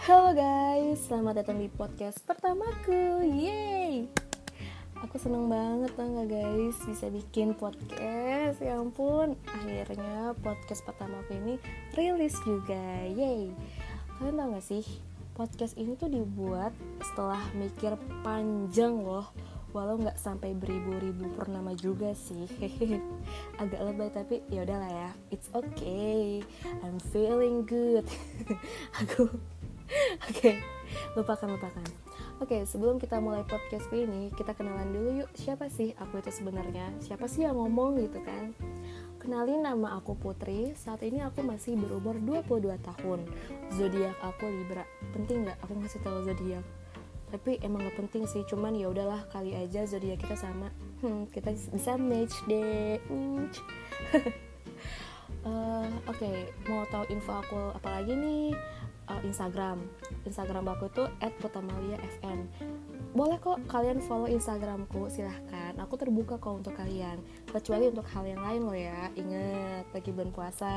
Halo guys, selamat datang di podcast pertamaku. Yeay. Aku seneng banget tau gak guys bisa bikin podcast. Ya ampun, akhirnya podcast pertamaku ini rilis juga. Yeay. Kalian tau gak sih, podcast ini tuh dibuat setelah mikir panjang loh. Walau nggak sampai beribu-ribu purnama juga sih. Agak lebay tapi ya udahlah ya it's okay. I'm feeling good. Aku oke okay, lupakan lupakan. Oke okay, sebelum kita mulai podcast ini kita kenalan dulu yuk. Siapa sih aku itu sebenarnya? Siapa sih yang ngomong gitu kan? Kenalin nama aku Putri, saat ini aku masih berumur 22 tahun. Zodiak aku Libra. Penting nggak aku ngasih tahu zodiak? tapi emang gak penting sih cuman ya udahlah kali aja zodiak kita sama. Hmm, kita bisa match deh. Uh, oke okay, mau tahu info aku apalagi nih uh, Instagram. Instagram aku tuh @putamalia_fn boleh kok kalian follow Instagramku silahkan. Aku terbuka kok untuk kalian. Kecuali untuk hal yang lain loh ya. Inget lagi bulan puasa.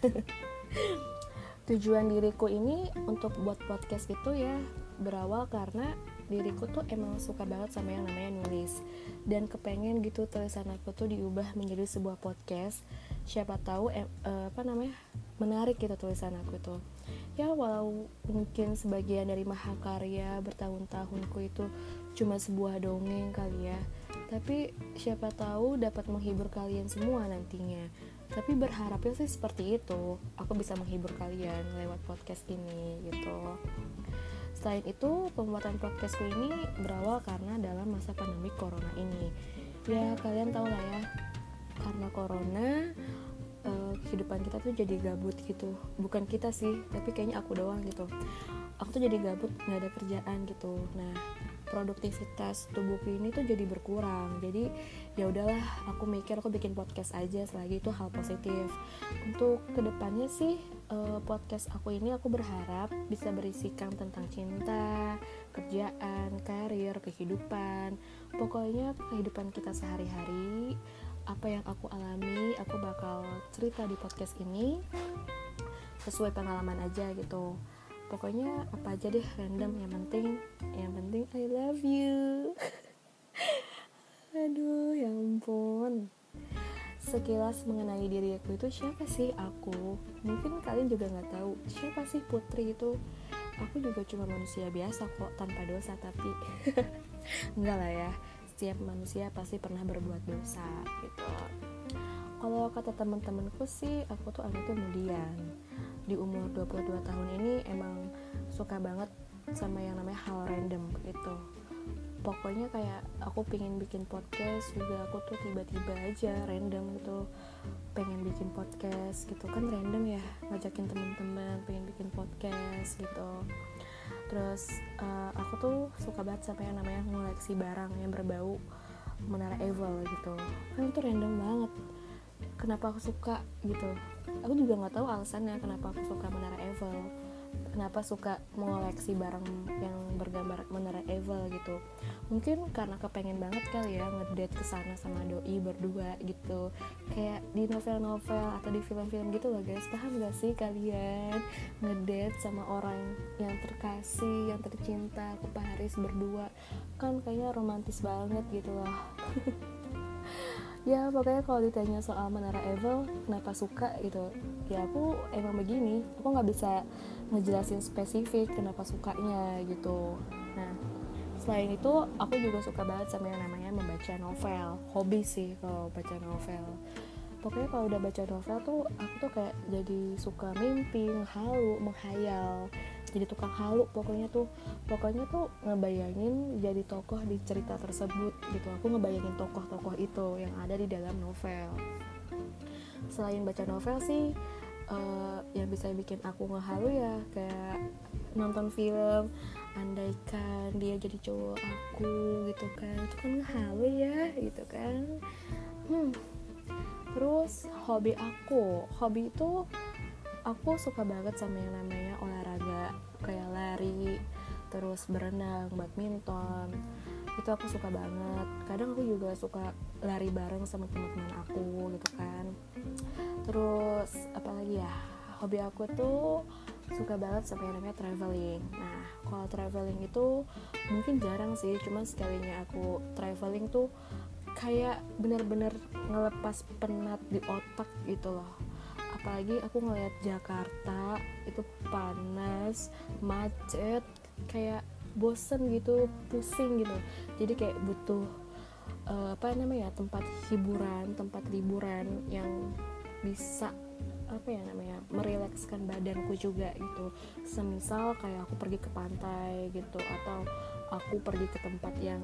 Tujuan diriku ini untuk buat podcast itu ya berawal karena diriku tuh emang suka banget sama yang namanya nulis. Dan kepengen gitu tulisan aku tuh diubah menjadi sebuah podcast. Siapa tahu eh, apa namanya menarik gitu tulisan aku tuh ya walau mungkin sebagian dari mahakarya bertahun-tahunku itu cuma sebuah dongeng kali ya. Tapi siapa tahu dapat menghibur kalian semua nantinya. Tapi berharapnya sih seperti itu. Aku bisa menghibur kalian lewat podcast ini gitu. Selain itu, pembuatan podcastku ini berawal karena dalam masa pandemi corona ini. Ya, kalian tahu lah ya, karena corona kehidupan kita tuh jadi gabut gitu. Bukan kita sih, tapi kayaknya aku doang gitu. Aku tuh jadi gabut, nggak ada kerjaan gitu. Nah, produktivitas tubuhku ini tuh jadi berkurang jadi ya udahlah aku mikir aku bikin podcast aja selagi itu hal positif untuk ke depannya sih uh, podcast aku ini aku berharap bisa berisikan tentang cinta kerjaan karir kehidupan pokoknya kehidupan kita sehari-hari apa yang aku alami aku bakal cerita di podcast ini sesuai pengalaman aja gitu. Pokoknya apa aja deh random. Yang penting yang penting I love you. Aduh ya ampun. Sekilas mengenai diri aku itu siapa sih aku? Mungkin kalian juga nggak tahu siapa sih putri itu? Aku juga cuma manusia biasa kok tanpa dosa tapi enggak lah ya setiap manusia pasti pernah berbuat dosa gitu. Kalau kata teman-temanku sih aku tuh anaknya kemudian. Di umur 22 tahun ini emang suka banget sama yang namanya hal random gitu. Pokoknya kayak aku pengen bikin podcast juga aku tuh tiba-tiba aja random gitu. Pengen bikin podcast gitu. Kan random ya ngajakin teman-teman pengen bikin podcast gitu terus uh, aku tuh suka banget sama yang namanya ngoleksi barang yang berbau menara Eiffel gitu. Kan itu random banget. Kenapa aku suka gitu? Aku juga nggak tahu alasannya kenapa aku suka menara Eiffel kenapa suka mengoleksi barang yang bergambar menara Eiffel gitu. Mungkin karena kepengen banget kali ya ngedate ke sana sama doi berdua gitu. Kayak di novel-novel atau di film-film gitu loh guys. Paham gak sih kalian? Ngedate sama orang yang terkasih yang tercinta ke Paris berdua. Kan kayaknya romantis banget gitu loh ya pokoknya kalau ditanya soal menara Eiffel kenapa suka gitu ya aku emang begini aku nggak bisa ngejelasin spesifik kenapa sukanya gitu. Nah selain itu aku juga suka banget sama yang namanya membaca novel hobi sih kalau baca novel. Pokoknya kalau udah baca novel tuh aku tuh kayak jadi suka mimpi halu menghayal jadi tukang halu pokoknya tuh pokoknya tuh ngebayangin jadi tokoh di cerita tersebut gitu. Aku ngebayangin tokoh-tokoh itu yang ada di dalam novel. Selain baca novel sih uh, yang bisa bikin aku ngehalu ya kayak nonton film andaikan dia jadi cowok aku gitu kan. Itu kan ngehalu ya gitu kan. Hmm. terus hobi aku. Hobi itu aku suka banget sama yang namanya olahraga kayak lari terus berenang badminton. Itu aku suka banget. Kadang aku juga suka lari bareng sama teman-teman aku gitu kan. Terus apalagi ya hobi aku tuh suka banget sama yang namanya traveling. Nah kalau traveling itu mungkin jarang sih cuma sekalinya aku traveling tuh kayak bener-bener ngelepas penat di otak gitu loh apalagi aku ngeliat Jakarta itu panas macet kayak bosen gitu pusing gitu. Jadi kayak butuh uh, apa namanya tempat hiburan tempat liburan yang bisa apa ya namanya merilekskan badanku juga gitu. Semisal kayak aku pergi ke pantai gitu atau aku pergi ke tempat yang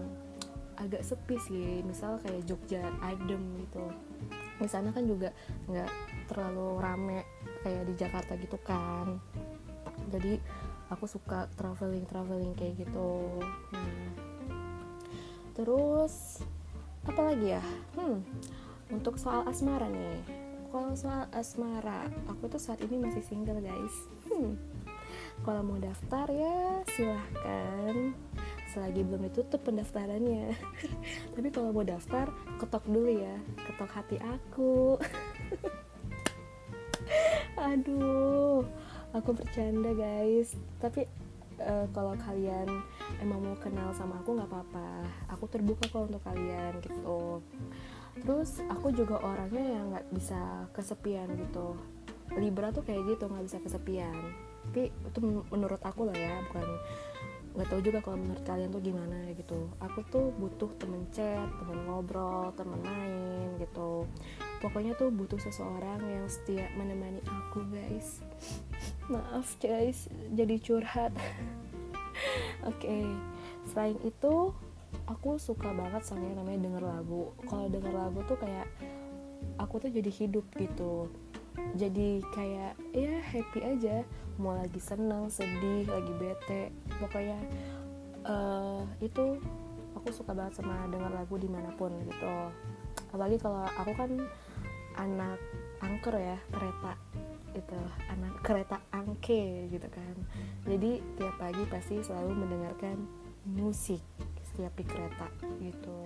agak sepi sih. Misal kayak Jogja adem gitu di sana kan juga nggak terlalu rame kayak di Jakarta gitu kan. Jadi aku suka traveling traveling kayak gitu. Nah terus apa lagi ya? Hmm untuk soal asmara nih. Kalau soal asmara aku tuh saat ini masih single guys. Hmm. kalau mau daftar ya silahkan selagi belum ditutup pendaftarannya. Tapi kalau mau daftar ketok dulu ya. Ketok hati aku. Aduh aku bercanda guys. Tapi uh, kalau kalian emang mau kenal sama aku nggak apa-apa. Aku terbuka kok untuk kalian gitu. Terus aku juga orangnya yang nggak bisa kesepian gitu. Libra tuh kayak gitu nggak bisa kesepian. Tapi itu menurut aku lah ya bukan nggak tahu juga kalau menurut kalian tuh gimana gitu. Aku tuh butuh temen chat temen ngobrol temen main gitu. Pokoknya tuh butuh seseorang yang setia menemani aku guys. Maaf guys jadi curhat. Oke okay. selain itu aku suka banget sama yang namanya denger lagu. Kalau denger lagu tuh kayak aku tuh jadi hidup gitu jadi kayak ya happy aja. Mau lagi seneng sedih lagi bete. Pokoknya uh, itu aku suka banget sama denger lagu di mana pun gitu. Apalagi kalau aku kan anak angker ya kereta itu anak kereta angke gitu kan. Jadi tiap pagi pasti selalu mendengarkan musik setiap di kereta gitu.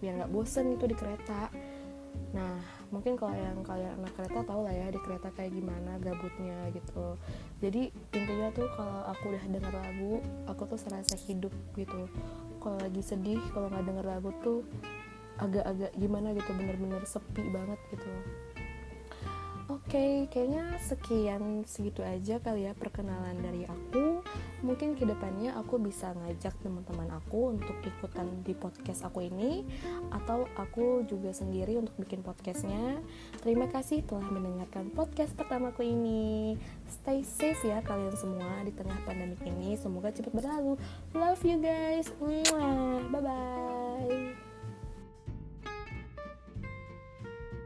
Biar nggak bosen itu di kereta mungkin kalau yang kalian anak kereta tahu lah ya di kereta kayak gimana gabutnya gitu. Jadi intinya tuh kalau aku udah denger lagu aku tuh serasa hidup gitu. Kalau lagi sedih kalau nggak denger lagu tuh agak-agak gimana gitu bener-bener sepi banget gitu. Oke, okay, kayaknya sekian segitu aja kali ya perkenalan dari aku. Mungkin ke depannya aku bisa ngajak teman-teman aku untuk ikutan di podcast aku ini, atau aku juga sendiri untuk bikin podcastnya. Terima kasih telah mendengarkan podcast pertamaku ini. Stay safe ya kalian semua di tengah pandemi ini. Semoga cepat berlalu. Love you guys. Mwah.